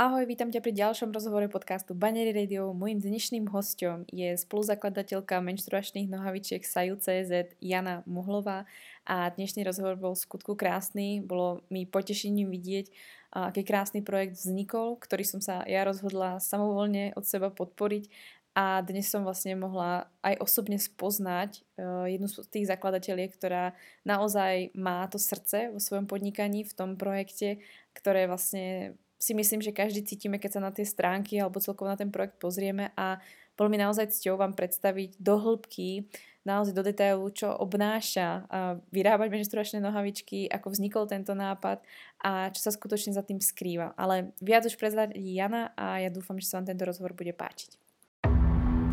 Ahoj, vítam ťa pri ďalšom rozhovore podcastu Banery Radio. Mojím dnešným hostom je spoluzakladateľka menštruačných nohavičiek Saju.cz Jana Mohlová a dnešný rozhovor bol skutku krásny. Bolo mi potešením vidieť, aký krásny projekt vznikol, ktorý som sa ja rozhodla samovolne od seba podporiť a dnes som vlastne mohla aj osobne spoznať uh, jednu z tých zakladateľiek, ktorá naozaj má to srdce vo svojom podnikaní, v tom projekte, ktoré vlastne si myslím, že každý cítime, keď sa na tie stránky alebo celkovo na ten projekt pozrieme a bolo mi naozaj cťou vám predstaviť do hĺbky, naozaj do detailu, čo obnáša vyrábať menštruačné nohavičky, ako vznikol tento nápad a čo sa skutočne za tým skrýva. Ale viac už prezradí Jana a ja dúfam, že sa vám tento rozhovor bude páčiť.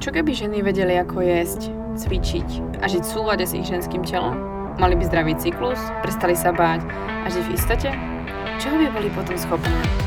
Čo keby ženy vedeli, ako jesť, cvičiť a žiť v súlade s ich ženským telom? Mali by zdravý cyklus, prestali sa báť a žiť v istote? Čoho by boli potom schopné?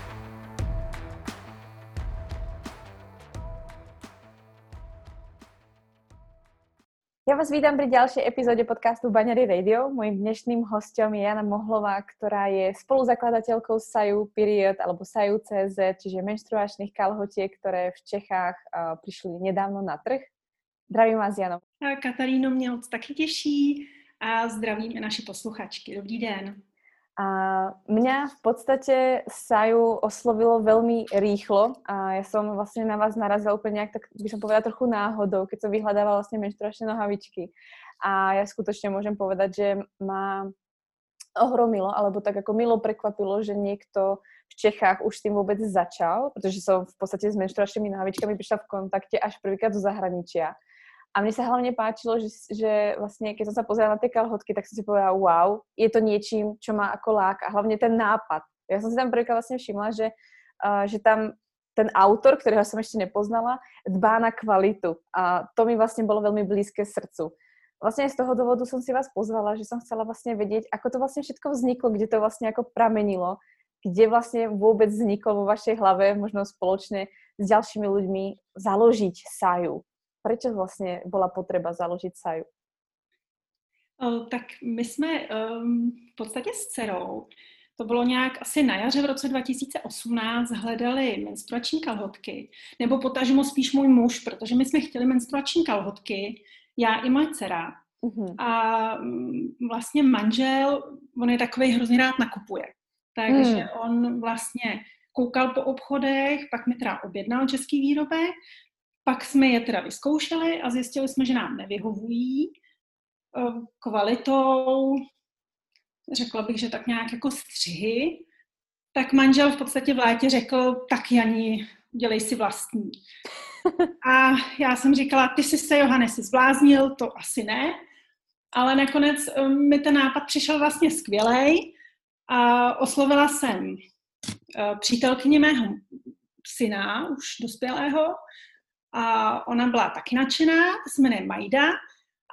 Vás vítam pri ďalšej epizóde podcastu Baňary Radio. Mojím dnešným hostom je Jana Mohlová, ktorá je spoluzakladateľkou Saju Period alebo Saju.cz, čiže menštruačných kalhotiek, ktoré v Čechách uh, prišli nedávno na trh. Zdravím vás, Jano. Kataríno, mě moc taky těší a zdravím i naši posluchačky. Dobrý den. A mňa v podstate Saju oslovilo veľmi rýchlo a ja som vlastne na vás narazila úplne nejak, tak by som povedala trochu náhodou, keď som vyhľadávala vlastne menštruačné nohavičky. A ja skutočne môžem povedať, že ma ohromilo, alebo tak ako milo prekvapilo, že niekto v Čechách už s tým vôbec začal, pretože som v podstate s menštruačnými nohavičkami prišla v kontakte až prvýkrát do zahraničia. A mne sa hlavne páčilo, že, že vlastne keď som sa pozerala na tie kalhotky, tak som si povedala, wow, je to niečím, čo má ako lák a hlavne ten nápad. Ja som si tam prvýkrát vlastne všimla, že, uh, že tam ten autor, ktorého som ešte nepoznala, dbá na kvalitu. A to mi vlastne bolo veľmi blízke srdcu. Vlastne z toho dôvodu som si vás pozvala, že som chcela vlastne vedieť, ako to vlastne všetko vzniklo, kde to vlastne ako pramenilo, kde vlastne vôbec vzniklo vo vašej hlave, možno spoločne s ďalšími ľuďmi, založiť Saju. Proč vlastně byla potřeba založit SAJU? Tak my jsme um, v podstatě s dcerou, to bylo nějak asi na jaře v roce 2018, hledali menstruační kalhotky, nebo potažmo spíš můj muž, protože my jsme chtěli menstruační kalhotky, já i moje dcera. Uh-huh. A vlastně manžel, on je takový hrozně rád nakupuje. Takže uh-huh. on vlastně koukal po obchodech, pak mi teda objednal český výrobek pak jsme je teda vyzkoušeli a zjistili jsme, že nám nevyhovují ehm, kvalitou, řekla bych, že tak nějak jako střihy, tak manžel v podstatě v létě řekl, tak Jani, dělej si vlastní. A já jsem říkala, ty jsi se, Johane, si zbláznil, to asi ne, ale nakonec ehm, mi ten nápad přišel vlastně skvělej a oslovila jsem eh, přítelkyně mého syna, už dospělého, a ona byla taky nadšená, se jmenuje Majda.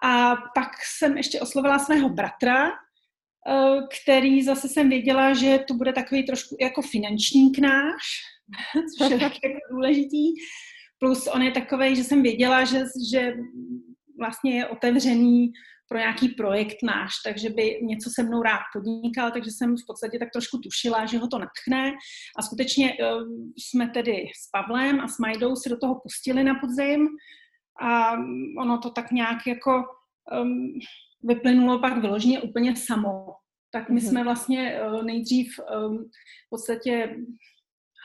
A pak jsem ještě oslovila svého bratra, eh, který zase jsem věděla, že to bude takový trošku jako finančník náš, což je taky jako důležitý. Plus on je takový, že jsem věděla, že, že vlastně je otevřený pro nějaký projekt náš, takže by něco se mnou rád podnikal, takže jsem v podstatě tak trošku tušila, že ho to natchne a skutečně uh, jsme tedy s Pavlem a s Majdou si do toho pustili na podzim a ono to tak nějak jako um, vyplynulo pak vyloženě úplně samo. Tak my mm-hmm. jsme vlastně uh, nejdřív um, v podstatě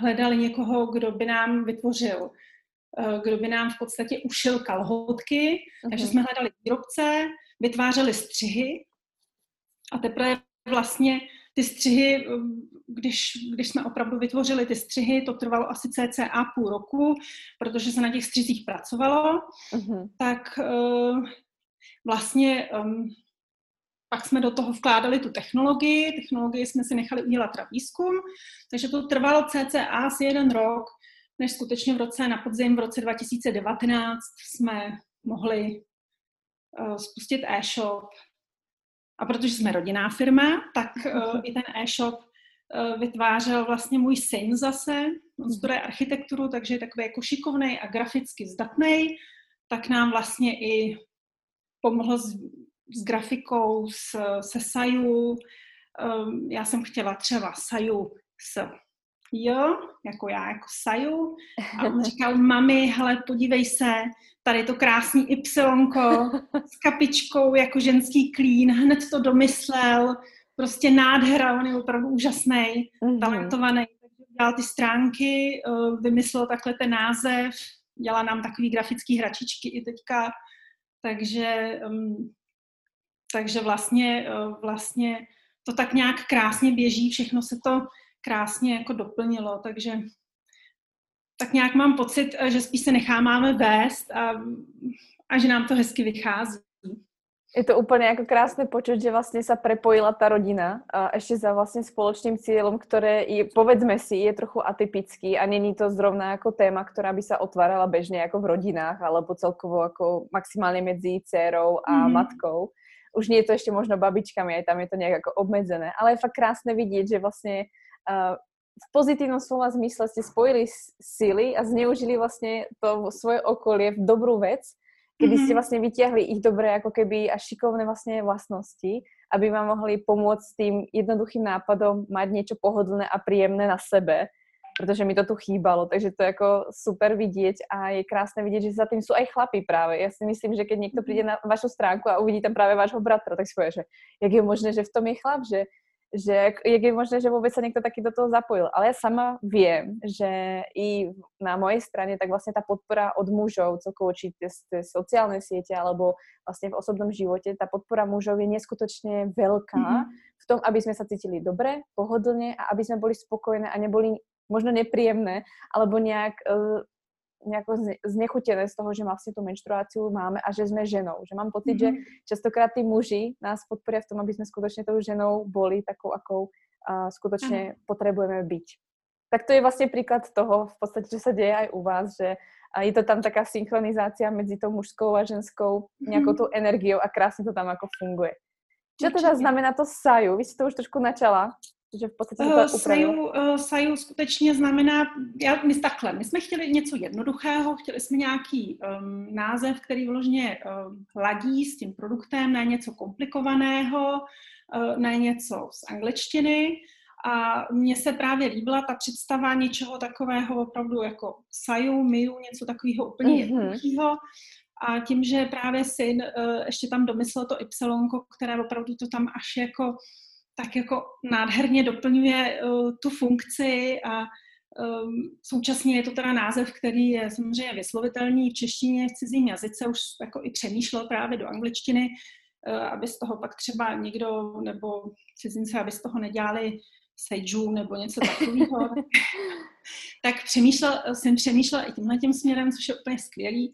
hledali někoho, kdo by nám vytvořil kdo by nám v podstatě ušil kalhotky, mm-hmm. takže jsme hledali výrobce, vytvářeli střihy a teprve vlastně ty střihy, když, když jsme opravdu vytvořili ty střihy, to trvalo asi cca půl roku, protože se na těch střizích pracovalo, uh-huh. tak uh, vlastně um, pak jsme do toho vkládali tu technologii, technologii jsme si nechali udělat výzkum, takže to trvalo cca asi jeden rok, než skutečně v roce, na podzim v roce 2019 jsme mohli spustit e-shop. A protože jsme rodinná firma, tak uh, i ten e-shop uh, vytvářel vlastně můj syn zase. On studuje architekturu, takže je takový jako šikovný a graficky zdatný. Tak nám vlastně i pomohl s, s grafikou, s, se Saju. Um, já jsem chtěla třeba Saju s jo, jako já, jako Saju. A on říkal, mami, hele, podívej se, tady je to krásný Y s kapičkou jako ženský klín, hned to domyslel, prostě nádhera, on je opravdu úžasný, mm-hmm. talentovaný. Dělal ty stránky, eh, vymyslel takhle ten název, dělá nám takový grafický hračičky i teďka, takže, um, takže vlastně, uh, vlastně to tak nějak krásně běží, všechno se to krásně jako doplnilo, takže tak nějak mám pocit, že spíš se necháváme vést a, a že nám to hezky vychází. Je to úplně jako krásné počuť, že vlastně se prepojila ta rodina a ještě za vlastně společným cílem, které je, povedzme si, je trochu atypický a není to zrovna jako téma, která by se otvárala bežně jako v rodinách, alebo celkovo jako maximálně mezi dcerou a mm-hmm. matkou. Už nie je to ještě možno babičkami, aj tam je to nějak jako obmedzené, ale je fakt krásné vidět, že vlastně uh, v pozitívnom slova zmysle ste spojili síly a zneužili vlastne to svoje okolie v dobrú vec, kedy ste mhm. vlastne vyťahli ich dobré ako keby a šikovné vlastne vlastnosti, aby vám mohli pomôcť s tým jednoduchým nápadom mať niečo pohodlné a príjemné na sebe, protože mi to tu chýbalo, takže to je jako super vidět a je krásné vidět, že za tím jsou aj chlapy právě. Já si myslím, že keď někdo mhm. přijde na vašu stránku a uvidí tam právě vášho bratra, tak si povie, že jak je možné, že v tom je chlap, že že jak, jak je možné, že vůbec se někdo taky do toho zapojil. Ale já sama vím, že i na mojej straně tak vlastně ta podpora od mužov, celkovo či ty sociální sítě, alebo vlastně v osobnom životě, ta podpora mužov je neskutočně velká mm-hmm. v tom, aby jsme se cítili dobře, pohodlně a aby jsme byli spokojné a neboli možno nepříjemné, alebo nějak uh, nejako znechutené z toho, že vlastne tú menštruáciu máme a že sme ženou. Že mám pocit, mm-hmm. že častokrát tí muži nás podporia v tom, aby sme skutočne tou ženou boli takou, akou uh, skutočne mm-hmm. potrebujeme byť. Tak to je vlastně příklad toho, v podstatě, že se děje aj u vás, že je to tam taká synchronizácia medzi tou mužskou a ženskou nějakou mhm. tou energiou a krásně to tam jako funguje. Čo teda znamená to saju? Vy jste to už trošku načala, že v podstatě uh, saju, uh, saju skutečně znamená, já, my takhle, my jsme chtěli něco jednoduchého, chtěli jsme nějaký um, název, který vložně um, ladí s tím produktem, ne něco komplikovaného, uh, ne něco z angličtiny. A mně se právě líbila ta představa něčeho takového opravdu jako saju, miu, něco takového úplně mm-hmm. jednoduchého. A tím, že právě syn uh, ještě tam domyslel to Y, které opravdu to tam až jako tak jako nádherně doplňuje uh, tu funkci a um, současně je to teda název, který je samozřejmě vyslovitelný v češtině, v cizím jazyce, už jako i přemýšlel právě do angličtiny, uh, aby z toho pak třeba někdo nebo cizince, aby z toho nedělali seju nebo něco takového. tak přemýšlel, jsem přemýšlela i tímhle tím směrem, což je úplně skvělý.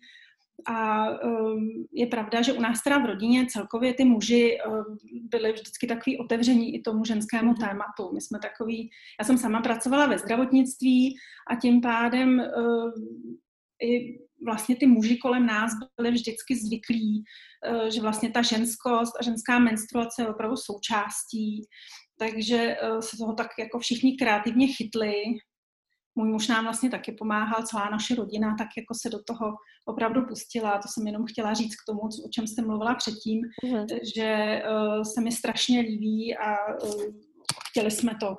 A um, je pravda, že u nás teda v rodině celkově ty muži um, byli vždycky takový otevření i tomu ženskému mm-hmm. tématu. My jsme takový, já jsem sama pracovala ve zdravotnictví a tím pádem um, i vlastně ty muži kolem nás byli vždycky zvyklí, uh, že vlastně ta ženskost a ženská menstruace je opravdu součástí, takže uh, se toho tak jako všichni kreativně chytli můj muž nám vlastně taky pomáhal, celá naše rodina tak jako se do toho opravdu pustila. To jsem jenom chtěla říct k tomu, o čem jste mluvila předtím, mm. že uh, se mi strašně líbí a uh, chtěli jsme to,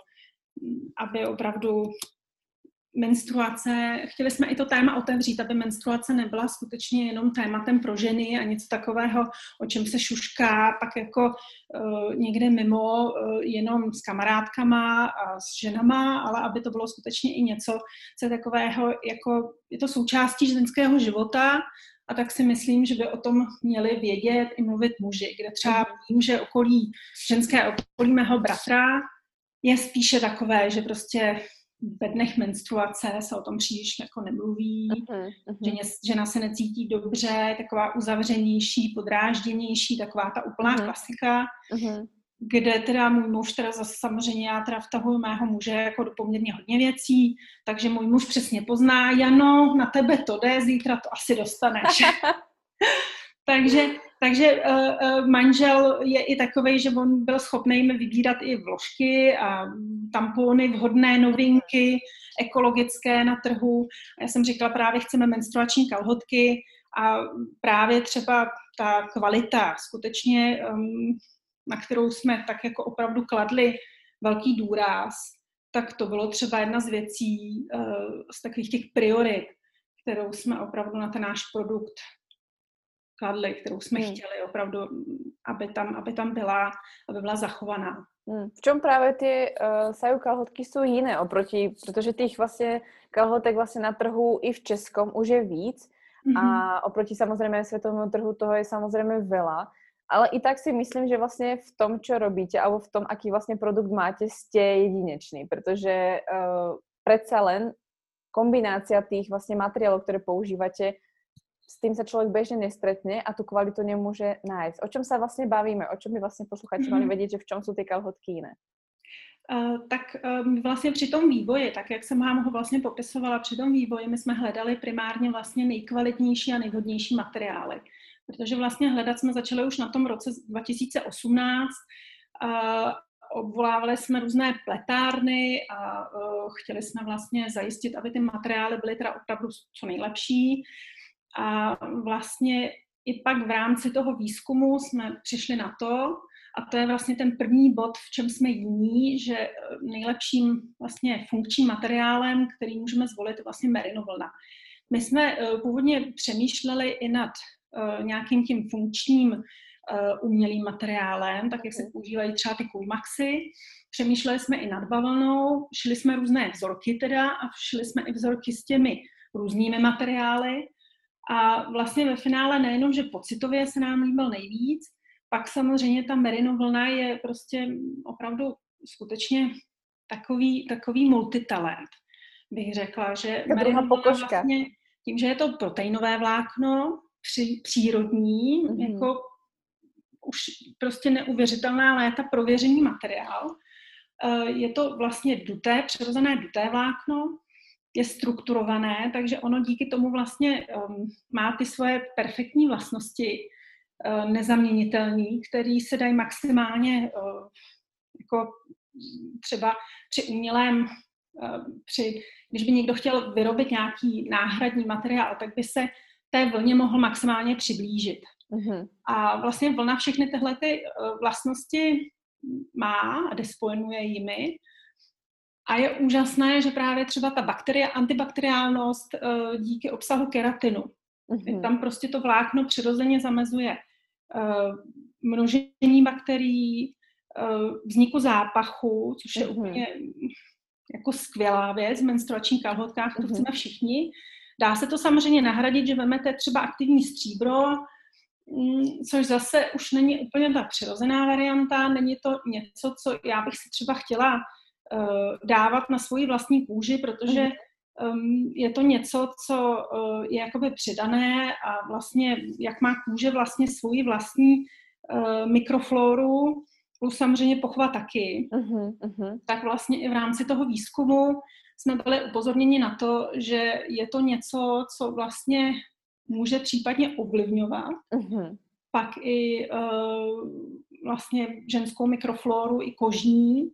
aby opravdu menstruace, chtěli jsme i to téma otevřít, aby menstruace nebyla skutečně jenom tématem pro ženy a něco takového, o čem se šušká pak jako uh, někde mimo uh, jenom s kamarádkama a s ženama, ale aby to bylo skutečně i něco, co je takového, jako je to součástí ženského života. A tak si myslím, že by o tom měli vědět i mluvit muži, kde třeba vím, že okolí, ženské okolí mého bratra je spíše takové, že prostě ve dnech menstruace se o tom příliš jako nemluví, uh-huh, uh-huh. že žena se necítí dobře, taková uzavřenější, podrážděnější, taková ta úplná uh-huh. klasika. Uh-huh. kde teda můj muž, teda zase samozřejmě já teda vtahuji mého muže jako do poměrně hodně věcí, takže můj muž přesně pozná, Jano, na tebe to jde, zítra to asi dostaneš. takže takže uh, manžel je i takový, že on byl schopný mi vybírat i vložky a tampony, vhodné novinky, ekologické na trhu. Já jsem říkala, právě chceme menstruační kalhotky a právě třeba ta kvalita skutečně, um, na kterou jsme tak jako opravdu kladli velký důraz, tak to bylo třeba jedna z věcí, uh, z takových těch priorit, kterou jsme opravdu na ten náš produkt kladli, kterou jsme hmm. chtěli opravdu, aby tam, aby tam byla, aby byla zachovaná. Hmm. V čem právě ty uh, saju kalhotky jsou jiné oproti, protože těch vlastně kalhotek vlastně na trhu i v Českom už je víc mm-hmm. a mhm. oproti samozřejmě světovému trhu toho je samozřejmě veľa, ale i tak si myslím, že vlastně v tom, čo robíte, alebo v tom, aký vlastně produkt máte, jste jedinečný, protože uh, predsa len kombinácia tých vlastně materiálov, které používate, s tým sa človek bežne nestretne a tu kvalitu nemôže nájsť. O čom sa vlastne bavíme? O čom by vlastne posluchači mali mhm. vědět, že v čom jsou ty kalhotky jiné? Uh, tak um, vlastně při tom vývoji, tak jak jsem vám ho vlastně popisovala, při tom vývoji my jsme hledali primárně vlastně nejkvalitnější a nejvhodnější materiály. Protože vlastně hledat jsme začali už na tom roce 2018. Uh, obvolávali jsme různé pletárny a uh, chtěli jsme vlastně zajistit, aby ty materiály byly teda opravdu co nejlepší. A vlastně i pak v rámci toho výzkumu jsme přišli na to, a to je vlastně ten první bod, v čem jsme jiní, že eh, nejlepším vlastně funkčním materiálem, který můžeme zvolit, je vlastně merinovlna. My jsme eh, původně přemýšleli i nad eh, nějakým tím funkčním umělým materiálem, tak jak se používají třeba ty Coolmaxy. Přemýšleli jsme i nad bavlnou, šli jsme různé vzorky teda a šli jsme i vzorky s těmi různými materiály. A vlastně ve finále nejenom, že pocitově se nám líbil nejvíc, pak samozřejmě ta merino vlna je prostě opravdu skutečně takový, takový multitalent, bych řekla, že merino vlastně tím, že je to proteinové vlákno, při, přírodní, mm-hmm. jako už prostě neuvěřitelná léta prověřený materiál. Eh, je to vlastně duté, přirozené duté vlákno, je strukturované, takže ono díky tomu vlastně um, má ty svoje perfektní vlastnosti, uh, nezaměnitelný, který se dají maximálně uh, jako třeba při umělém, uh, při, když by někdo chtěl vyrobit nějaký náhradní materiál, tak by se té vlně mohl maximálně přiblížit. Mm-hmm. A vlastně vlna všechny tyhle ty uh, vlastnosti má a disponuje jimi a je úžasné, že právě třeba ta bakterie, antibakteriálnost uh, díky obsahu keratinu. Mm-hmm. Tam prostě to vlákno přirozeně zamezuje uh, množení bakterií, uh, vzniku zápachu, což je mm-hmm. úplně jako skvělá věc v menstruačních kalhotkách, to mm-hmm. chceme všichni. Dá se to samozřejmě nahradit, že vezmete třeba aktivní stříbro, mm, což zase už není úplně ta přirozená varianta, není to něco, co já bych si třeba chtěla dávat na svoji vlastní kůži, protože um, je to něco, co uh, je jakoby přidané a vlastně, jak má kůže vlastně svoji vlastní uh, mikrofloru, plus samozřejmě pochva taky, uh-huh, uh-huh. tak vlastně i v rámci toho výzkumu jsme byli upozorněni na to, že je to něco, co vlastně může případně ovlivňovat uh-huh. pak i uh, vlastně ženskou mikrofloru, i kožní,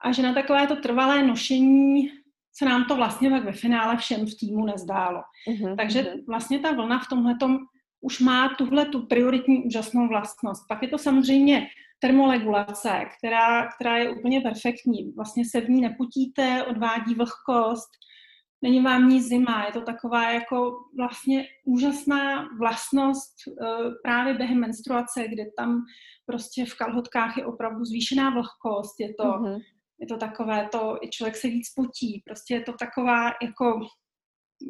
a že na takové to trvalé nošení se nám to vlastně tak ve finále všem v týmu nezdálo. Uh-huh, Takže uh-huh. vlastně ta vlna v tomhle už má tuhle tu prioritní úžasnou vlastnost. Pak je to samozřejmě termoregulace, která, která je úplně perfektní. Vlastně se v ní neputíte, odvádí vlhkost, není vám ní zima, je to taková jako vlastně úžasná vlastnost uh, právě během menstruace, kde tam prostě v kalhotkách je opravdu zvýšená vlhkost, je to uh-huh je to takové to, i člověk se víc potí, prostě je to taková jako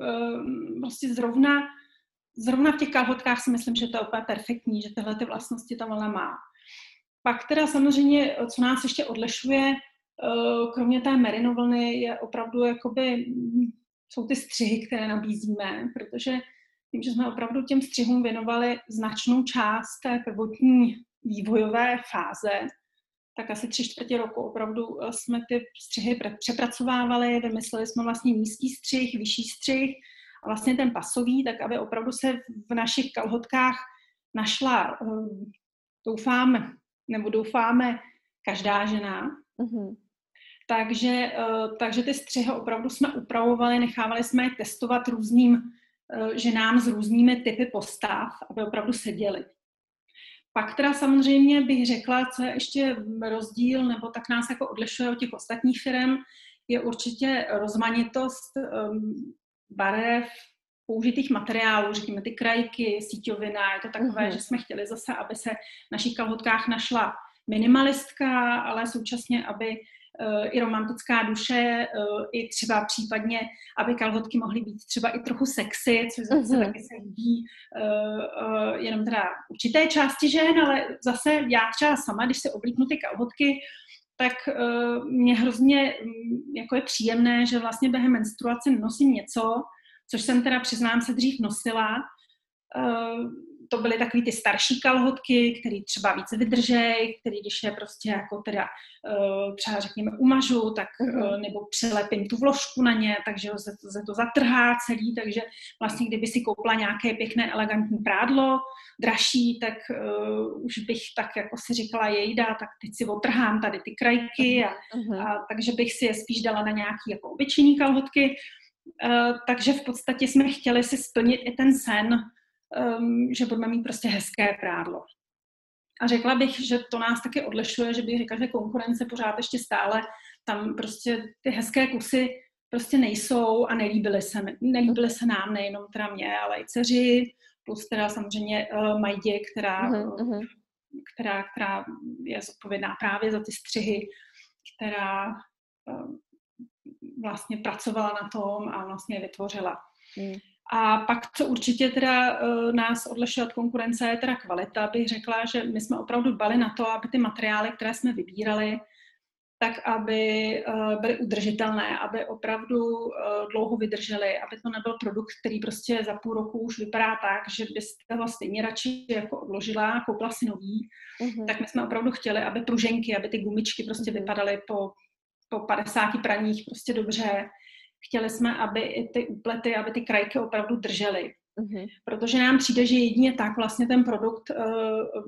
ehm, prostě zrovna, zrovna v těch kalhotkách si myslím, že to je úplně perfektní, že tyhle ty vlastnosti ta vlna má. Pak teda samozřejmě, co nás ještě odlišuje, eh, kromě té merino vlny, je opravdu jakoby, jsou ty střihy, které nabízíme, protože tím, že jsme opravdu těm střihům věnovali značnou část té prvotní vývojové fáze, tak asi tři čtvrtě roku opravdu eh, jsme ty střihy přepracovávali, vymysleli jsme vlastně nízký střih, vyšší střih a vlastně ten pasový, tak aby opravdu se v našich kalhotkách našla, doufáme, nebo doufáme, každá žena. Mm-hmm. Takže, takže ty střihy opravdu jsme upravovali, nechávali jsme je testovat různým ženám s různými typy postav, aby opravdu seděly. Pak teda samozřejmě bych řekla, co je ještě rozdíl, nebo tak nás jako odlišuje od těch ostatních firm, je určitě rozmanitost um, barev, použitých materiálů, řekněme ty krajky, síťovina, je to takové, mm-hmm. že jsme chtěli zase, aby se v našich kalhotkách našla minimalistka, ale současně, aby i romantická duše, eh, i třeba případně, aby kalhotky mohly být třeba i trochu sexy, což zase mm-hmm. taky se líbí eh, jenom teda určité části žen, ale zase já třeba sama, když se oblíknu ty kalhotky, tak mě hrozně mm, jako je příjemné, že vlastně během menstruace nosím něco, což jsem teda přiznám se dřív nosila, to byly takové ty starší kalhotky, které třeba více vydržej, které když je prostě jako teda uh, třeba řekněme umažu, tak uh, nebo přilepím tu vložku na ně, takže se to, se to zatrhá celý, takže vlastně kdyby si koupila nějaké pěkné elegantní prádlo, dražší, tak uh, už bych tak jako si říkala jejda, tak teď si otrhám tady ty krajky a, uh-huh. a takže bych si je spíš dala na nějaký jako obyčejný kalhotky. Uh, takže v podstatě jsme chtěli si splnit i ten sen, um, že budeme mít prostě hezké prádlo. A řekla bych, že to nás taky odlišuje, že bych řekla, že konkurence pořád ještě stále tam prostě ty hezké kusy prostě nejsou a nelíbily se, nelíbily se nám, nejenom teda mě, ale i dceři, plus teda samozřejmě uh, Majdě, která, uh-huh. která, která je zodpovědná právě za ty střihy, která uh, vlastně pracovala na tom a vlastně vytvořila. Uh-huh. A pak, co určitě teda uh, nás odlišuje od konkurence, je teda kvalita. Bych řekla, že my jsme opravdu dbali na to, aby ty materiály, které jsme vybírali, tak aby uh, byly udržitelné, aby opravdu uh, dlouho vydržely, aby to nebyl produkt, který prostě za půl roku už vypadá tak, že byste ho stejně radši jako odložila, koupila si nový. Mm-hmm. Tak my jsme opravdu chtěli, aby pruženky, aby ty gumičky prostě mm-hmm. vypadaly po, po 50 praních prostě dobře, chtěli jsme, aby i ty úplety, aby ty krajky opravdu držely. Mm-hmm. Protože nám přijde, že jedině tak vlastně ten produkt uh,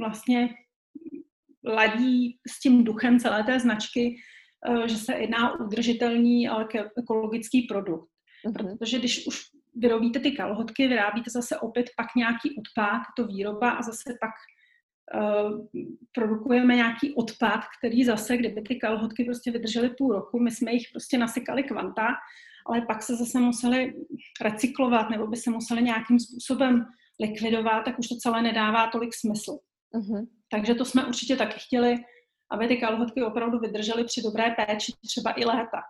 vlastně ladí s tím duchem celé té značky, uh, že se jedná o udržitelný, ale ekologický produkt. Mm-hmm. Protože když už vyrobíte ty kalhotky, vyrábíte zase opět pak nějaký odpad, to výroba a zase pak produkujeme nějaký odpad, který zase, kdyby ty kalhotky prostě vydržely půl roku, my jsme jich prostě nasekali kvanta, ale pak se zase museli recyklovat nebo by se museli nějakým způsobem likvidovat, tak už to celé nedává tolik smysl. Uh-huh. Takže to jsme určitě taky chtěli, aby ty kalhotky opravdu vydržely při dobré péči třeba i léta.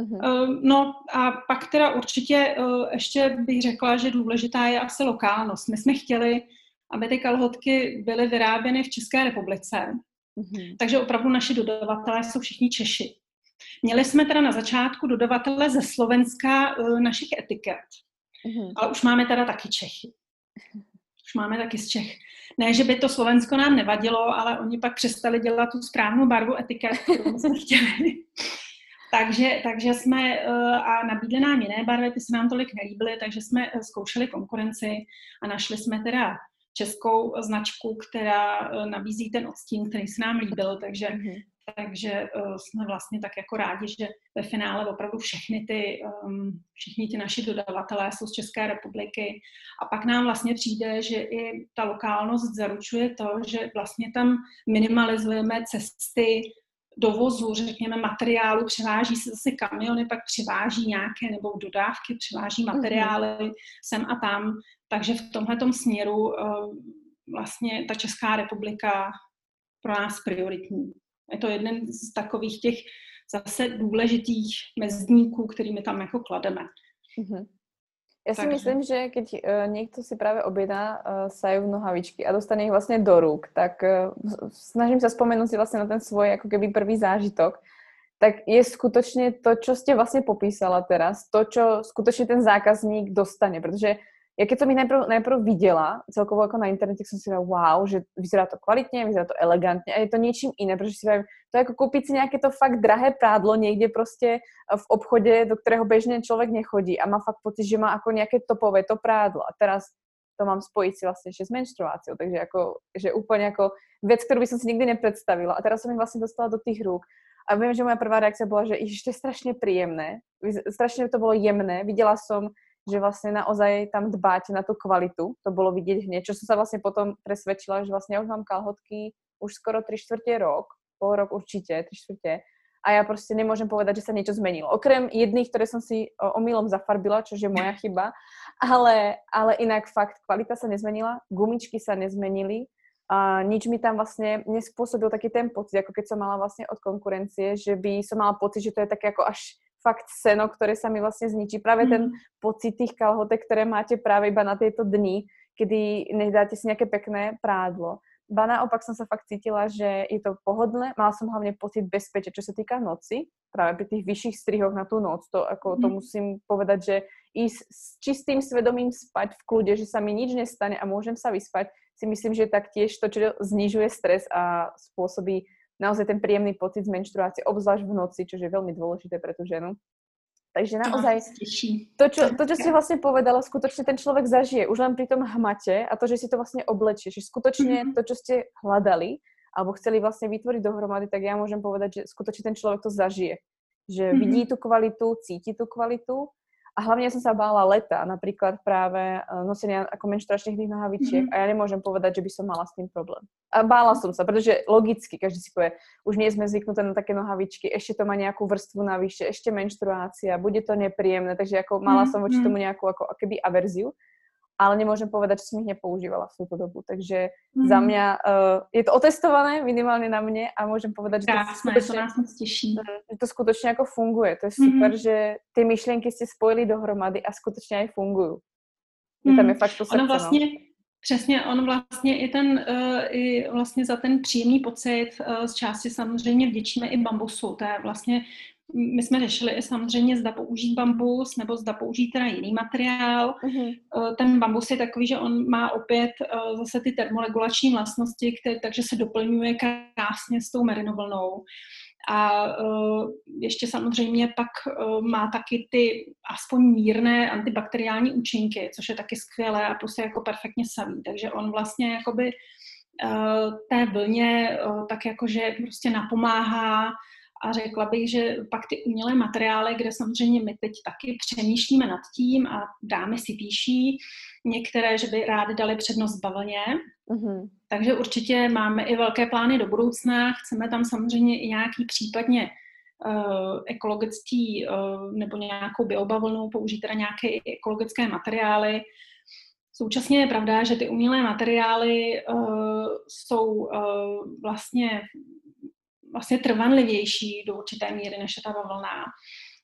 Uh-huh. No a pak teda určitě uh, ještě bych řekla, že důležitá je asi lokálnost. My jsme chtěli, aby ty kalhotky byly vyráběny v České republice. Mm-hmm. Takže opravdu naši dodavatelé jsou všichni Češi. Měli jsme teda na začátku dodavatele ze Slovenska uh, našich etiket, mm-hmm. ale už máme teda taky Čechy. Už máme taky z Čech. Ne, že by to Slovensko nám nevadilo, ale oni pak přestali dělat tu správnou barvu etiket, kterou jsme chtěli. takže, takže jsme uh, a nabídli nám jiné barvy, ty se nám tolik nelíbily, takže jsme uh, zkoušeli konkurenci a našli jsme teda českou značku, která eh, nabízí ten odstín, který se nám líbil, takže, mm-hmm. takže uh, jsme vlastně tak jako rádi, že ve finále opravdu všechny ty, um, všichni ty naši dodavatelé jsou z České republiky a pak nám vlastně přijde, že i ta lokálnost zaručuje to, že vlastně tam minimalizujeme cesty dovozu, řekněme, materiálu, převáží se zase kamiony, pak přiváží nějaké, nebo dodávky, přiváží mhm. materiály mm-hmm. sem a tam, takže v tomhle směru uh, vlastně ta Česká republika pro nás prioritní. Je to jeden z takových těch zase důležitých mezdníků, kterými tam jako klademe. Mm-hmm. Ja si Takže. myslím, že keď uh, niekto si práve objedná uh, saju nohavičky a dostane ich vlastne do rúk, tak uh, snažím sa spomenúť si vlastne na ten svoj ako keby prvý zážitok, tak je skutočne to, čo ste vlastne popísala teraz, to, čo skutočne ten zákazník dostane, protože ja keď som ich najprv, najprv videla, celkovo ako na internete, som si povedala, wow, že vyzerá to kvalitne, vyzerá to elegantne a je to niečím iné, pretože si vravím, to je ako kúpiť si nejaké to fakt drahé prádlo niekde proste v obchode, do ktorého bežne človek nechodí a má fakt pocit, že má ako nejaké topové to prádlo. A teraz to mám spojiť si vlastne ešte s menštruáciou, takže ako, že úplne ako vec, ktorú by som si nikdy nepredstavila a teraz som ich vlastne dostala do tých rúk a viem, že moja prvá reakcia bola, že to je strašne príjemné, strašne to bolo jemné, videla som že vlastne naozaj tam dbáte na tú kvalitu. To bolo vidieť hneď, čo som sa vlastne potom presvedčila, že vlastne ja už mám kalhotky už skoro 3 čtvrte rok, pol rok určite, 3 čtvrte. A ja proste nemôžem povedať, že sa niečo zmenilo. Okrem jedných, ktoré som si omylom zafarbila, čo je moja chyba, ale, ale inak fakt kvalita sa nezmenila, gumičky sa nezmenili, a nič mi tam vlastne nespôsobil taký ten pocit, ako keď som mala vlastne od konkurencie, že by som mala pocit, že to je také ako až fakt seno, ktoré sa mi vlastne zničí. Práve mm. ten pocit tých kalhotek, ktoré máte práve iba na tieto dny, kedy nedáte si nejaké pekné prádlo. Ba naopak som sa fakt cítila, že je to pohodlné. Mala som hlavne pocit bezpečia, čo sa týka noci. Práve pri tých vyšších strihoch na tú noc. To, ako, to mhm. musím povedať, že ísť s čistým svedomím spať v kľude, že sa mi nič nestane a môžem sa vyspať, si myslím, že taktiež to, čo znižuje stres a spôsobí naozaj ten príjemný pocit z menštruácie, obzvlášť v noci, čo je veľmi dôležité pre tú ženu. Takže naozaj to, čo, to, čo si vlastne povedala, skutočne ten človek zažije už len pri tom hmate a to, že si to vlastne oblečie, že skutočne mm-hmm. to, čo ste hľadali alebo chceli vlastne vytvoriť dohromady, tak ja môžem povedať, že skutočne ten človek to zažije. Že mm-hmm. vidí tú kvalitu, cíti tú kvalitu a hlavne ja som sa bála leta, napríklad práve e, nosenia ako menštruačných nohavičiek mm-hmm. a ja nemôžem povedať, že by som mala s tým problém. A bála som sa, pretože logicky, každý si povie, už nie sme zvyknuté na také nohavičky, ešte to má nejakú vrstvu navyše, ešte menštruácia, bude to nepríjemné, takže ako mala som voči tomu nejakú ako, akoby averziu ale nemôžem povedať, že som ich nepoužívala v túto dobu. Takže mm. za mňa uh, je to otestované minimálne na mne a môžem povedať, že to, skutočne, to nás. Mm, že to skutočne ako funguje. To je super, mm. že tie myšlienky ste spojili dohromady a skutočne aj fungujú. Mm. Tam je fakt to srdce, ono vlastně, no. Přesně, on vlastně i ten, uh, i vlastně za ten příjemný pocit uh, z části samozřejmě vděčíme i bambusu. To je vlastně my jsme řešili i samozřejmě, zda použít bambus nebo zda použít teda jiný materiál. Uh-huh. Ten bambus je takový, že on má opět eh, zase ty termoregulační vlastnosti, které, takže se doplňuje krásně s tou merinovlnou. A uh, ještě samozřejmě pak uh, má taky ty aspoň mírné antibakteriální účinky, což je taky skvělé a prostě jako perfektně savý. Takže on vlastně jakoby uh, té vlně tak jakože prostě napomáhá a řekla bych, že pak ty umělé materiály, kde samozřejmě my teď taky přemýšlíme nad tím a dámy si píší, některé, že by rádi dali přednost bavlně. Mm-hmm. Takže určitě máme i velké plány do budoucna. Chceme tam samozřejmě i nějaký případně uh, ekologický uh, nebo nějakou biobavlnu, použít teda nějaké ekologické materiály. Současně je pravda, že ty umělé materiály uh, jsou uh, vlastně vlastně trvanlivější do určité míry, než ta bavlná.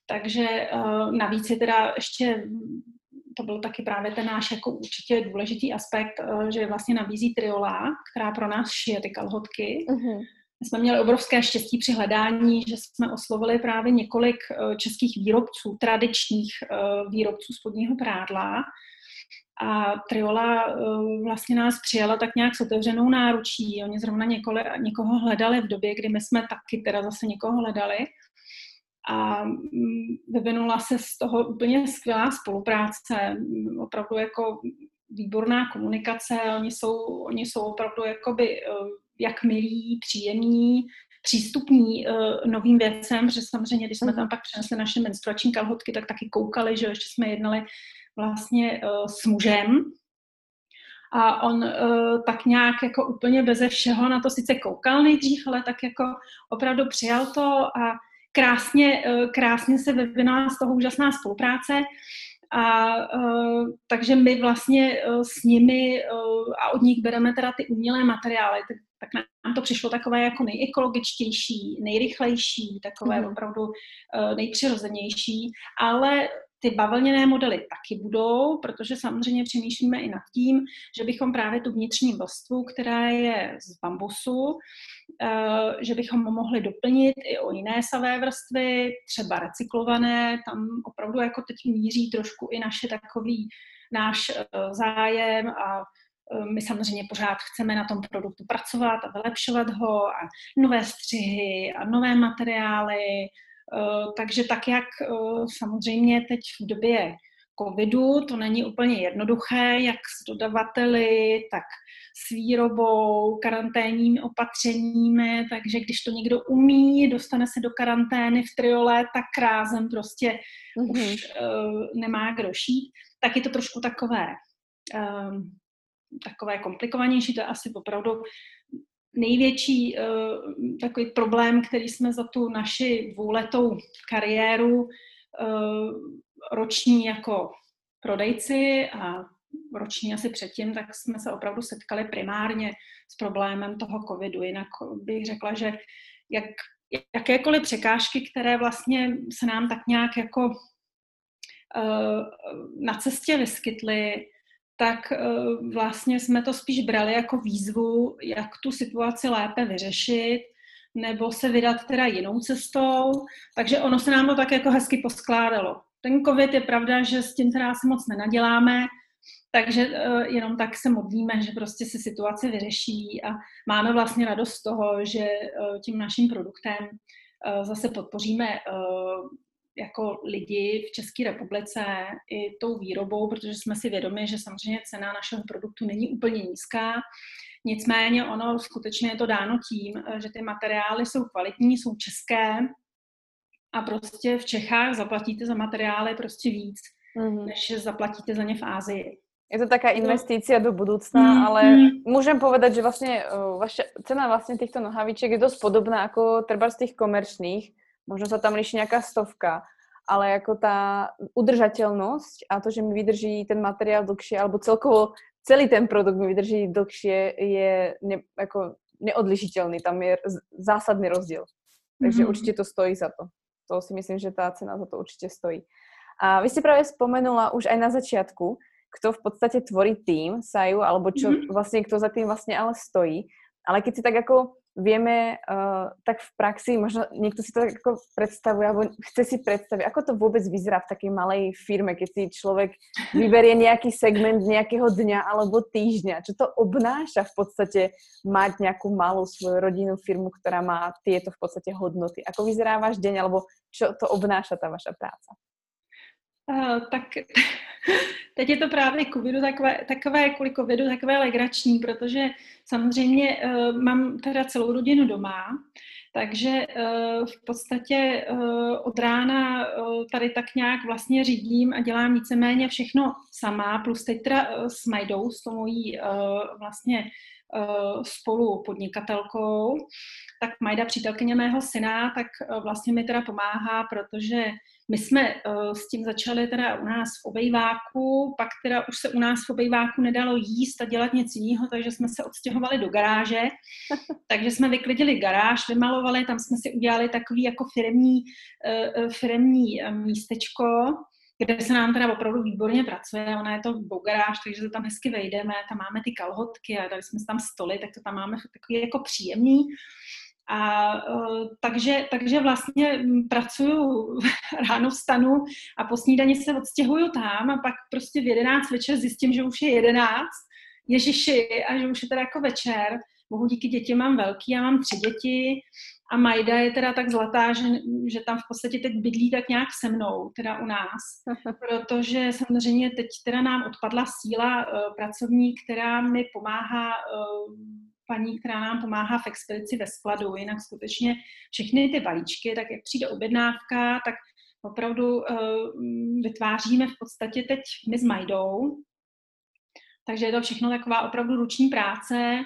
Takže uh, navíc je teda ještě, to byl taky právě ten náš jako určitě důležitý aspekt, uh, že vlastně nabízí Triola, která pro nás šije ty kalhotky. Uh-huh. My jsme měli obrovské štěstí při hledání, že jsme oslovili právě několik uh, českých výrobců, tradičních uh, výrobců spodního prádla, a Triola vlastně nás přijala tak nějak s otevřenou náručí. Oni zrovna někoho, někoho hledali v době, kdy my jsme taky teda zase někoho hledali. A mm, vyvinula se z toho úplně skvělá spolupráce, opravdu jako výborná komunikace. Oni jsou, oni jsou opravdu jakoby uh, jak milí, příjemní, přístupní uh, novým věcem, že samozřejmě, když jsme mhm. tam pak přinesli naše menstruační kalhotky, tak taky koukali, že ještě jsme jednali vlastně uh, s mužem a on uh, tak nějak jako úplně beze všeho na to sice koukal nejdřív, ale tak jako opravdu přijal to a krásně, uh, krásně se vyvinula z toho úžasná spolupráce. A uh, takže my vlastně uh, s nimi uh, a od nich bereme teda ty umělé materiály, tak, tak nám to přišlo takové jako nejekologičtější, nejrychlejší, takové mm. opravdu uh, nejpřirozenější, ale ty bavlněné modely taky budou, protože samozřejmě přemýšlíme i nad tím, že bychom právě tu vnitřní vrstvu, která je z bambusu, eh, že bychom mohli doplnit i o jiné savé vrstvy, třeba recyklované, tam opravdu jako teď míří trošku i naše takový náš zájem a my samozřejmě pořád chceme na tom produktu pracovat a vylepšovat ho a nové střihy a nové materiály. Takže tak, jak samozřejmě teď v době covidu. To není úplně jednoduché, jak s dodavateli, tak s výrobou, karanténními opatřeními, takže když to někdo umí, dostane se do karantény v triole, tak rázem prostě mm-hmm. už uh, nemá kdo šít, tak je to trošku takové, um, takové komplikovanější, to je asi opravdu největší uh, takový problém, který jsme za tu naši dvouletou kariéru uh, roční jako prodejci a roční asi předtím, tak jsme se opravdu setkali primárně s problémem toho covidu. Jinak bych řekla, že jak, jakékoliv překážky, které vlastně se nám tak nějak jako uh, na cestě vyskytly, tak uh, vlastně jsme to spíš brali jako výzvu, jak tu situaci lépe vyřešit, nebo se vydat teda jinou cestou. Takže ono se nám to tak jako hezky poskládalo ten covid je pravda, že s tím teda si moc nenaděláme, takže uh, jenom tak se modlíme, že prostě se situace vyřeší a máme vlastně radost z toho, že uh, tím naším produktem zase podpoříme jako lidi v České republice i tou výrobou, protože jsme si vědomi, že samozřejmě cena našeho produktu není úplně nízká. Nicméně ono skutečně je to dáno tím, že ty materiály jsou kvalitní, jsou české, a prostě v Čechách zaplatíte za materiály prostě víc, mm-hmm. než zaplatíte za ně v Ázii. Je to taká investícia do budúcna, mm, ale môžem povedať, že vlastne uh, vaša cena vlastne týchto nohavičiek je dosť podobná ako treba z tých komerčných. Možno sa tam líši nejaká stovka, ale ako tá udržateľnosť a to, že mi vydrží ten materiál dlhšie, alebo celkovo celý ten produkt mi vydrží dlhšie, je ne, ako neodlišiteľný. Tam je zásadný rozdiel. Takže mm. určite to stojí za to to si myslím, že tá cena za to určite stojí. A vy ste práve spomenula už aj na začiatku, kto v podstate tvorí tým Saju, alebo čo mm-hmm. vlastne, kto za tým vlastne ale stojí. Ale keď si tak ako vieme uh, tak v praxi, možno niekto si to tak ako predstavuje, alebo chce si predstaviť, ako to vôbec vyzerá v takej malej firme, keď si človek vyberie nejaký segment nejakého dňa alebo týždňa. Čo to obnáša v podstate mať nejakú malú svoju rodinnú firmu, ktorá má tieto v podstate hodnoty. Ako vyzerá váš deň, alebo čo to obnáša tá vaša práca? Uh, tak teď je to právě covidu takové, takové kvůli covidu takové legrační, protože samozřejmě uh, mám teda celou rodinu doma, takže uh, v podstatě uh, od rána uh, tady tak nějak vlastně řídím a dělám víceméně všechno sama, plus teď teda s Majdou, s tou mojí uh, vlastně spolu podnikatelkou, tak Majda, přítelkyně mého syna, tak vlastně mi teda pomáhá, protože my jsme uh, s tím začali teda u nás v obejváku, pak teda už se u nás v obejváku nedalo jíst a dělat nic jiného, takže jsme se odstěhovali do garáže. takže jsme vyklidili garáž, vymalovali, tam jsme si udělali takový jako firmní, uh, firmní místečko, kde se nám teda opravdu výborně pracuje. Ona je to garáž, takže to tam hezky vejdeme, tam máme ty kalhotky a dali jsme tam stoly, tak to tam máme takový jako příjemný. A uh, takže, takže vlastně pracuju ráno vstanu a po snídani se odstěhuju tam a pak prostě v 11 večer zjistím, že už je 11, ježiši, a že už je teda jako večer. Bohu díky děti mám velký, já mám tři děti a Majda je teda tak zlatá, že, že tam v podstatě teď bydlí tak nějak se mnou, teda u nás. Protože samozřejmě teď teda nám odpadla síla uh, pracovní, která mi pomáhá uh, paní, která nám pomáhá v expedici ve skladu. Jinak skutečně všechny ty balíčky, tak jak přijde objednávka, tak opravdu uh, vytváříme v podstatě teď my s Majdou. Takže je to všechno taková opravdu ruční práce.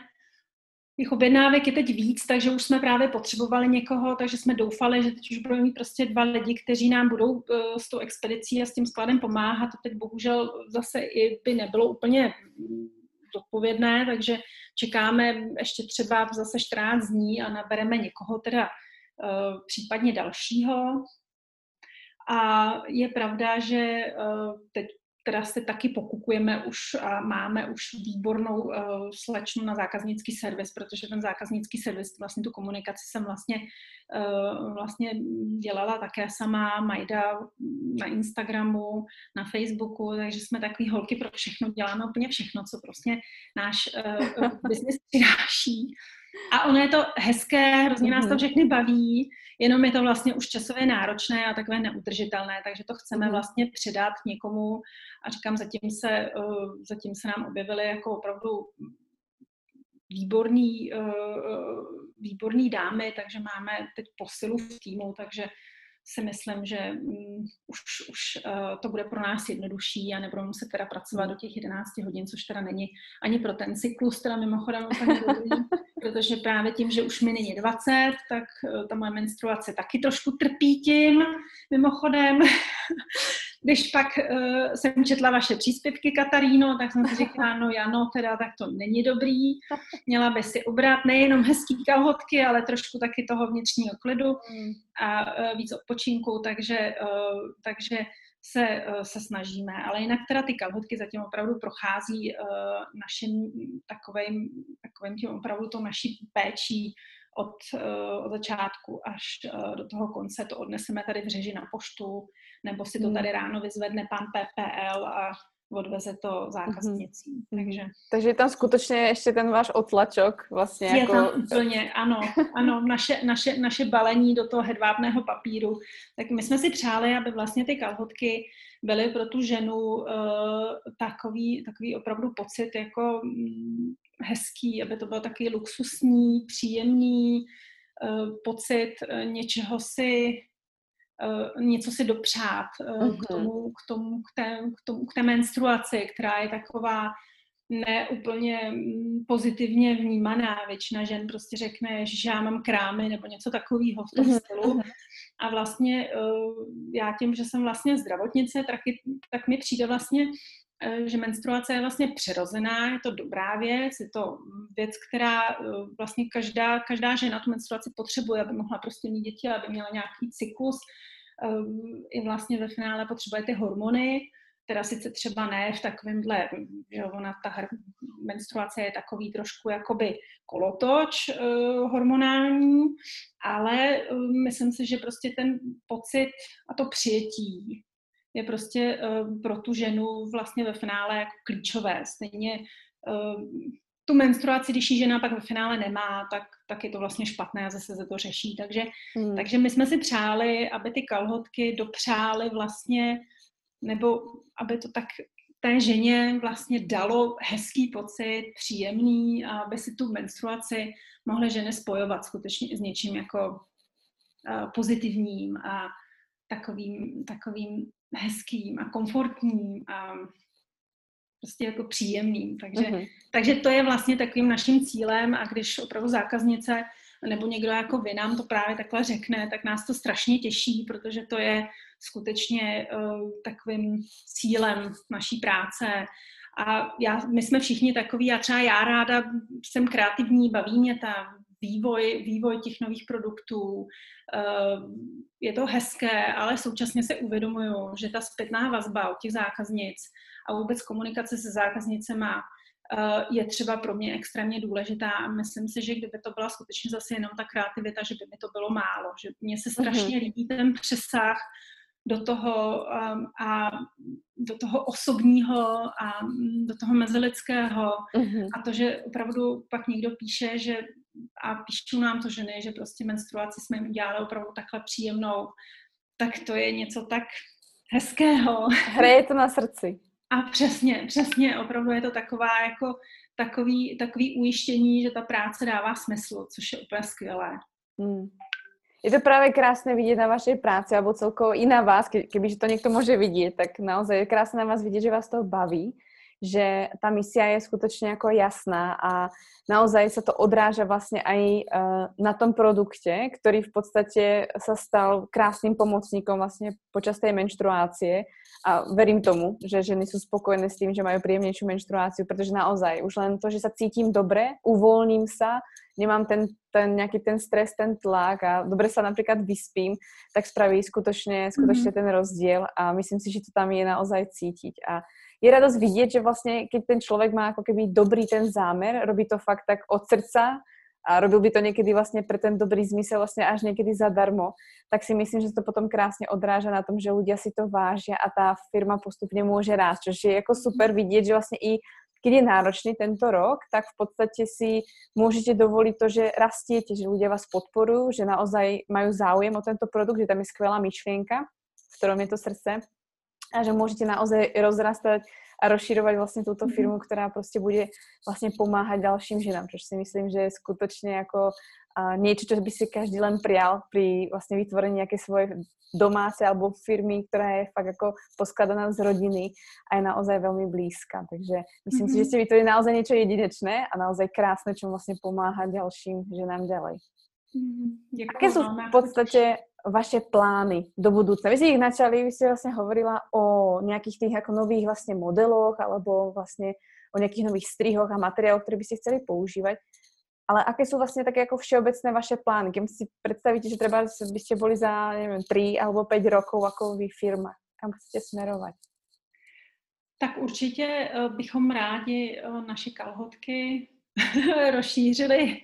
Těch objednávek je teď víc, takže už jsme právě potřebovali někoho, takže jsme doufali, že teď už budeme mít prostě dva lidi, kteří nám budou uh, s tou expedicí a s tím skladem pomáhat. To teď bohužel zase i by nebylo úplně zodpovědné, takže čekáme ještě třeba zase 14 dní a nabereme někoho teda uh, případně dalšího. A je pravda, že uh, teď teda se taky pokukujeme už a máme už výbornou uh, slečnu na zákaznický servis, protože ten zákaznický servis, vlastně tu komunikaci jsem vlastně, uh, vlastně dělala také sama, Majda na Instagramu, na Facebooku, takže jsme takový holky pro všechno, děláme úplně všechno, co prostě náš uh, biznis přináší. A ono je to hezké, hrozně nás to mhm. všechny baví, jenom je to vlastně už časově náročné a takové neudržitelné, takže to chceme mhm. vlastně předat někomu a říkám, zatím se, eh, zatím se nám objevily jako opravdu výborný, eh, výborný dámy, takže máme teď posilu v týmu, takže si myslím, že um, už, už uh, to bude pro nás jednodušší a nebudeme muset teda pracovat do těch 11 hodin, což teda není ani pro ten cyklus, teda mimochodem dobrý, protože právě tím, že už mi není 20, tak uh, ta moje menstruace taky trošku trpí tím, mimochodem. Když pak uh, jsem četla vaše příspěvky, Kataríno, tak jsem si říkala, no Jano, teda tak to není dobrý. Měla by si ubrat nejenom hezký kalhotky, ale trošku taky toho vnitřního klidu hmm. a uh, víc odpočinku, takže, uh, takže se, uh, se snažíme. Ale jinak teda ty kalhotky zatím opravdu prochází uh, naším takovým, takovým tím opravdu to naší péčí od, uh, od začátku až uh, do toho konce. To odneseme tady v řeži na poštu, nebo si to hmm. tady ráno vyzvedne pan PPL a odveze to zákaznicí. Mm-hmm. Takže... Takže je tam skutečně ještě ten váš otlačok vlastně. Je jako... tam úplně, ano, ano, naše, naše, naše balení do toho hedvábného papíru. Tak my jsme si přáli, aby vlastně ty kalhotky byly pro tu ženu uh, takový, takový opravdu pocit jako um, hezký, aby to bylo taky luxusní, příjemný uh, pocit uh, něčeho si něco si dopřát mm-hmm. k, tomu, k, tomu, k, té, k, tomu, k té menstruaci, která je taková neúplně mm, pozitivně vnímaná. Většina žen prostě řekne, že já mám krámy nebo něco takového v tom mm-hmm. stylu. A vlastně uh, já tím, že jsem vlastně zdravotnice, tak, tak mi přijde vlastně, že menstruace je vlastně přirozená, je to dobrá věc, je to věc, která vlastně každá, každá žena tu menstruaci potřebuje, aby mohla prostě mít děti, aby měla nějaký cyklus, Ehm, i vlastně ve finále potřebuje ty hormony, teda sice třeba ne v takovémhle, že ona ta menstruace je takový trošku jakoby kolotoč uh, hormonální, ale uh, myslím si, že prostě ten pocit a to přijetí je prostě uh, pro tu ženu vlastně ve finále jako klíčové. Stejně uh, tu menstruaci, když ji žena pak ve finále nemá, tak, tak je to vlastně špatné a zase se to řeší. Takže, hmm. takže my jsme si přáli, aby ty kalhotky dopřály vlastně, nebo aby to tak té ženě vlastně dalo hezký pocit, příjemný, a aby si tu menstruaci mohly ženy spojovat skutečně i s něčím jako uh, pozitivním a takovým, takovým hezkým a komfortním a prostě jako příjemným. Takže, mm-hmm. takže to je vlastně takovým naším cílem a když opravdu zákaznice nebo někdo jako vy nám to právě takhle řekne, tak nás to strašně těší, protože to je skutečně uh, takovým cílem naší práce. A já, my jsme všichni takový, já třeba já ráda jsem kreativní, baví mě ta vývoj, vývoj těch nových produktů. Uh, je to hezké, ale současně se uvědomuju, že ta zpětná vazba od těch zákaznic a vůbec komunikace se zákaznicema eh, je třeba pro mě extrémně důležitá a myslím si, že kdyby to byla skutečně zase jenom ta kreativita, že by mi to bylo málo, že mně se strašně mm-hmm. líbí ten přesah do toho um, a do toho osobního a do toho mezilidského mm-hmm. a to, že opravdu pak někdo píše, že a píšou nám to ženy, že prostě menstruaci jsme jim udělali opravdu takhle příjemnou, tak to je něco tak hezkého. Hraje to na srdci. A přesně, přesně, opravdu je to taková jako takový, takový ujištění, že ta práce dává smysl, což je úplně skvělé. Hmm. Je to právě krásné vidět na vaší práci, alebo celkovo i na vás, kebyže to někdo může vidět, tak naozaj je krásné na vás vidět, že vás to baví že tá misia je skutočne ako jasná a naozaj sa to odráža vlastne aj uh, na tom produkte, ktorý v podstate sa stal krásnym pomocníkom vlastne počas tej menštruácie. A verím tomu, že ženy sú spokojné s tým, že majú príjemnejšiu menštruáciu, pretože naozaj už len to, že sa cítim dobre, uvoľním sa, nemám ten, ten nějaký ten stres, ten tlak a dobre sa napríklad vyspím, tak spraví skutočne, skutočne mm-hmm. ten rozdiel a myslím si, že to tam je naozaj cítiť. A je radosť vidieť, že vlastne keď ten človek má ako keby dobrý ten zámer, robí to fakt tak od srdca a robil by to niekedy vlastne pre ten dobrý zmysel vlastne až niekedy zadarmo, tak si myslím, že to potom krásne odráža na tom, že ľudia si to vážia a tá firma postupne môže rásť, čo je ako super vidieť, že vlastne i keď je náročný tento rok, tak v podstate si môžete dovoliť to, že rastiete, že ľudia vás podporujú, že naozaj majú záujem o tento produkt, že tam je skvelá myšlienka, v ktorom je to srdce a že môžete naozaj rozrastať a rozširovať vlastne túto mhm. firmu, ktorá prostě bude vlastne pomáhať ďalším ženám, čo si myslím, že je skutočne ako uh, niečo, čo by si každý len prial pri vlastne vytvorení nejaké svoje domáce alebo firmy, ktorá je fakt ako poskladaná z rodiny a je naozaj veľmi blízka. Takže myslím mm-hmm. si, že mhm. ste vytvorili naozaj niečo jedinečné a naozaj krásne, čo vlastne pomáha ďalším ženám ďalej. Mm-hmm. Aké sú v podstate vaše plány do budúcna? Vy ste ich načali, vy ste vlastne hovorila o nejakých tých ako nových vlastne modeloch alebo vlastne o nejakých nových strihoch a materiáloch, ktoré by ste chceli používať. Ale aké sú vlastne také ako všeobecné vaše plány? Keď si predstavíte, že treba by ste boli za, neviem, 3 alebo 5 rokov ako vy firma. Kam chcete smerovat? Tak určitě eh, bychom rádi eh, naše kalhotky rozšířili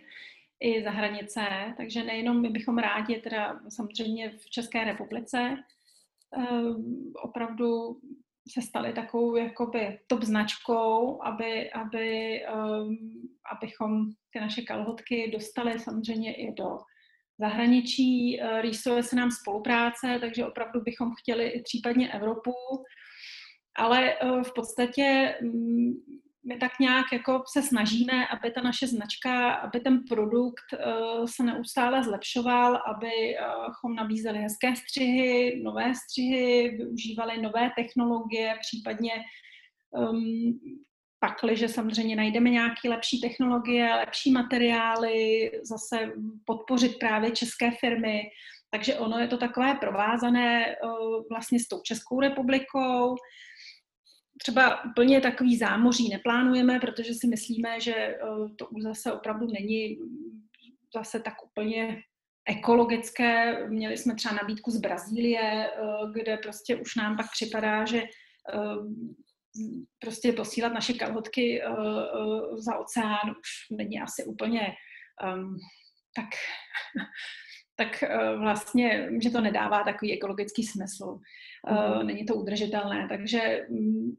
i za hranice, takže nejenom my bychom rádi, teda samozřejmě v České republice, ehm, opravdu se stali takovou jakoby top značkou, aby, aby, um, abychom ty naše kalhotky dostali samozřejmě i do zahraničí. Rýsuje se nám spolupráce, takže opravdu bychom chtěli i případně Evropu, ale uh, v podstatě um, my tak nějak jako se snažíme, aby ta naše značka, aby ten produkt uh, se neustále zlepšoval, abychom nabízeli hezké střihy, nové střihy, využívali nové technologie, případně um, pakli, že samozřejmě najdeme nějaké lepší technologie, lepší materiály, zase podpořit právě české firmy. Takže ono je to takové provázané uh, vlastně s tou Českou republikou třeba úplně takový zámoří neplánujeme, protože si myslíme, že eh, to už zase opravdu není zase tak úplně ekologické. Měli jsme třeba nabídku z Brazílie, eh, kde prostě už nám pak připadá, že eh, prostě posílat naše kalhotky za oceán už není asi úplně um, tak, tak vlastně, že to nedává takový ekologický smysl. Mm. Není to udržitelné, takže mm,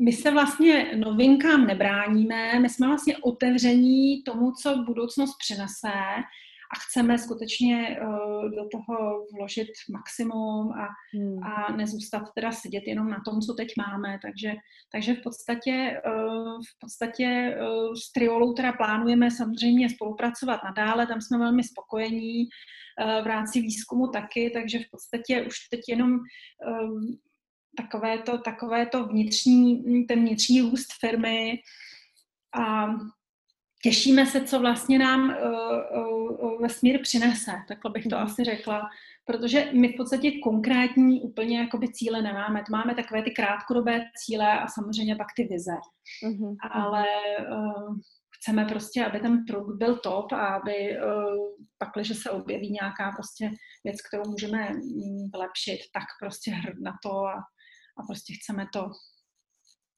my se vlastně novinkám nebráníme, my jsme vlastně otevření tomu, co budoucnost přinese a chceme skutečně uh, do toho vložit maximum a, hmm. a nezůstat teda sedět jenom na tom, co teď máme. Takže, takže v podstatě, uh, v podstatě uh, s Triolou teda plánujeme samozřejmě spolupracovat nadále, tam jsme velmi spokojení v rámci výzkumu taky, takže v podstatě už teď jenom takové to, takové to vnitřní, ten vnitřní růst firmy a těšíme se, co vlastně nám uh, uh, vesmír přinese, takhle bych to mm. asi řekla, protože my v podstatě konkrétní úplně jakoby cíle nemáme. To máme takové ty krátkodobé cíle a samozřejmě pak ty vize. Mm-hmm. Ale uh, chceme prostě, aby ten produkt byl top a aby uh, pak, když se objeví nějaká prostě věc, kterou můžeme vylepšit, tak prostě hrd na to a a prostě chceme to.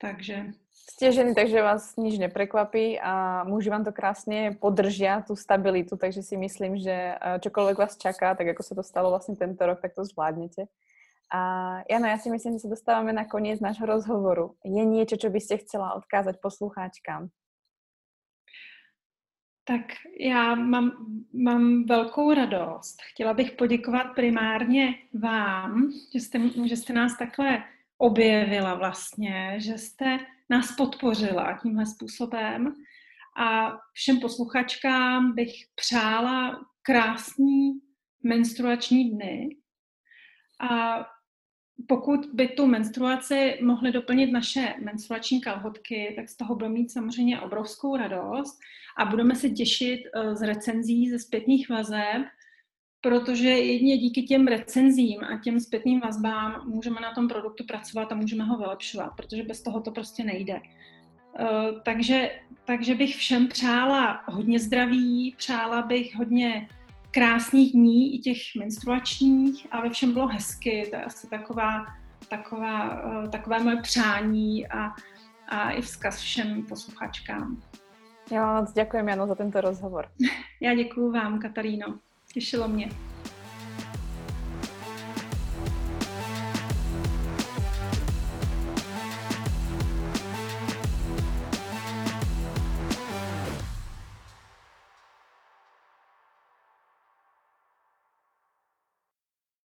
Takže... Ste ženy, takže vás nič neprekvapí a muži vám to krásne podržia, tú stabilitu, takže si myslím, že eh, čokoľvek vás čaká, tak ako sa to stalo vlastne tento rok, tak to zvládnete. A Jana, ja si myslím, že sa dostávame na koniec nášho rozhovoru. Je niečo, čo by ste chcela odkázať poslucháčkám? Tak já mám, mám velkou radost. Chtěla bych poděkovat primárně vám, že jste, že jste nás takhle objevila vlastně, že jste nás podpořila tímhle způsobem. A všem posluchačkám bych přála krásný menstruační dny. A pokud by tu menstruaci mohly doplnit naše menstruační kalhotky, tak z toho budeme mít samozřejmě obrovskou radost a budeme se těšit eh, z recenzí, ze zpětných vazeb protože jedině díky těm recenzím a těm zpětným vazbám můžeme na tom produktu pracovat a můžeme ho vylepšovat, protože bez toho to prostě nejde. Uh, takže, takže bych všem přála hodně zdraví, přála bych hodně krásných dní, i těch menstruačních, aby všem bylo hezky. To je asi taková, taková, uh, takové moje přání a, a i vzkaz všem posluchačkám. Já vám moc děkuji, Jano, za tento rozhovor. Já děkuji vám, Kataríno. Těšilo mě.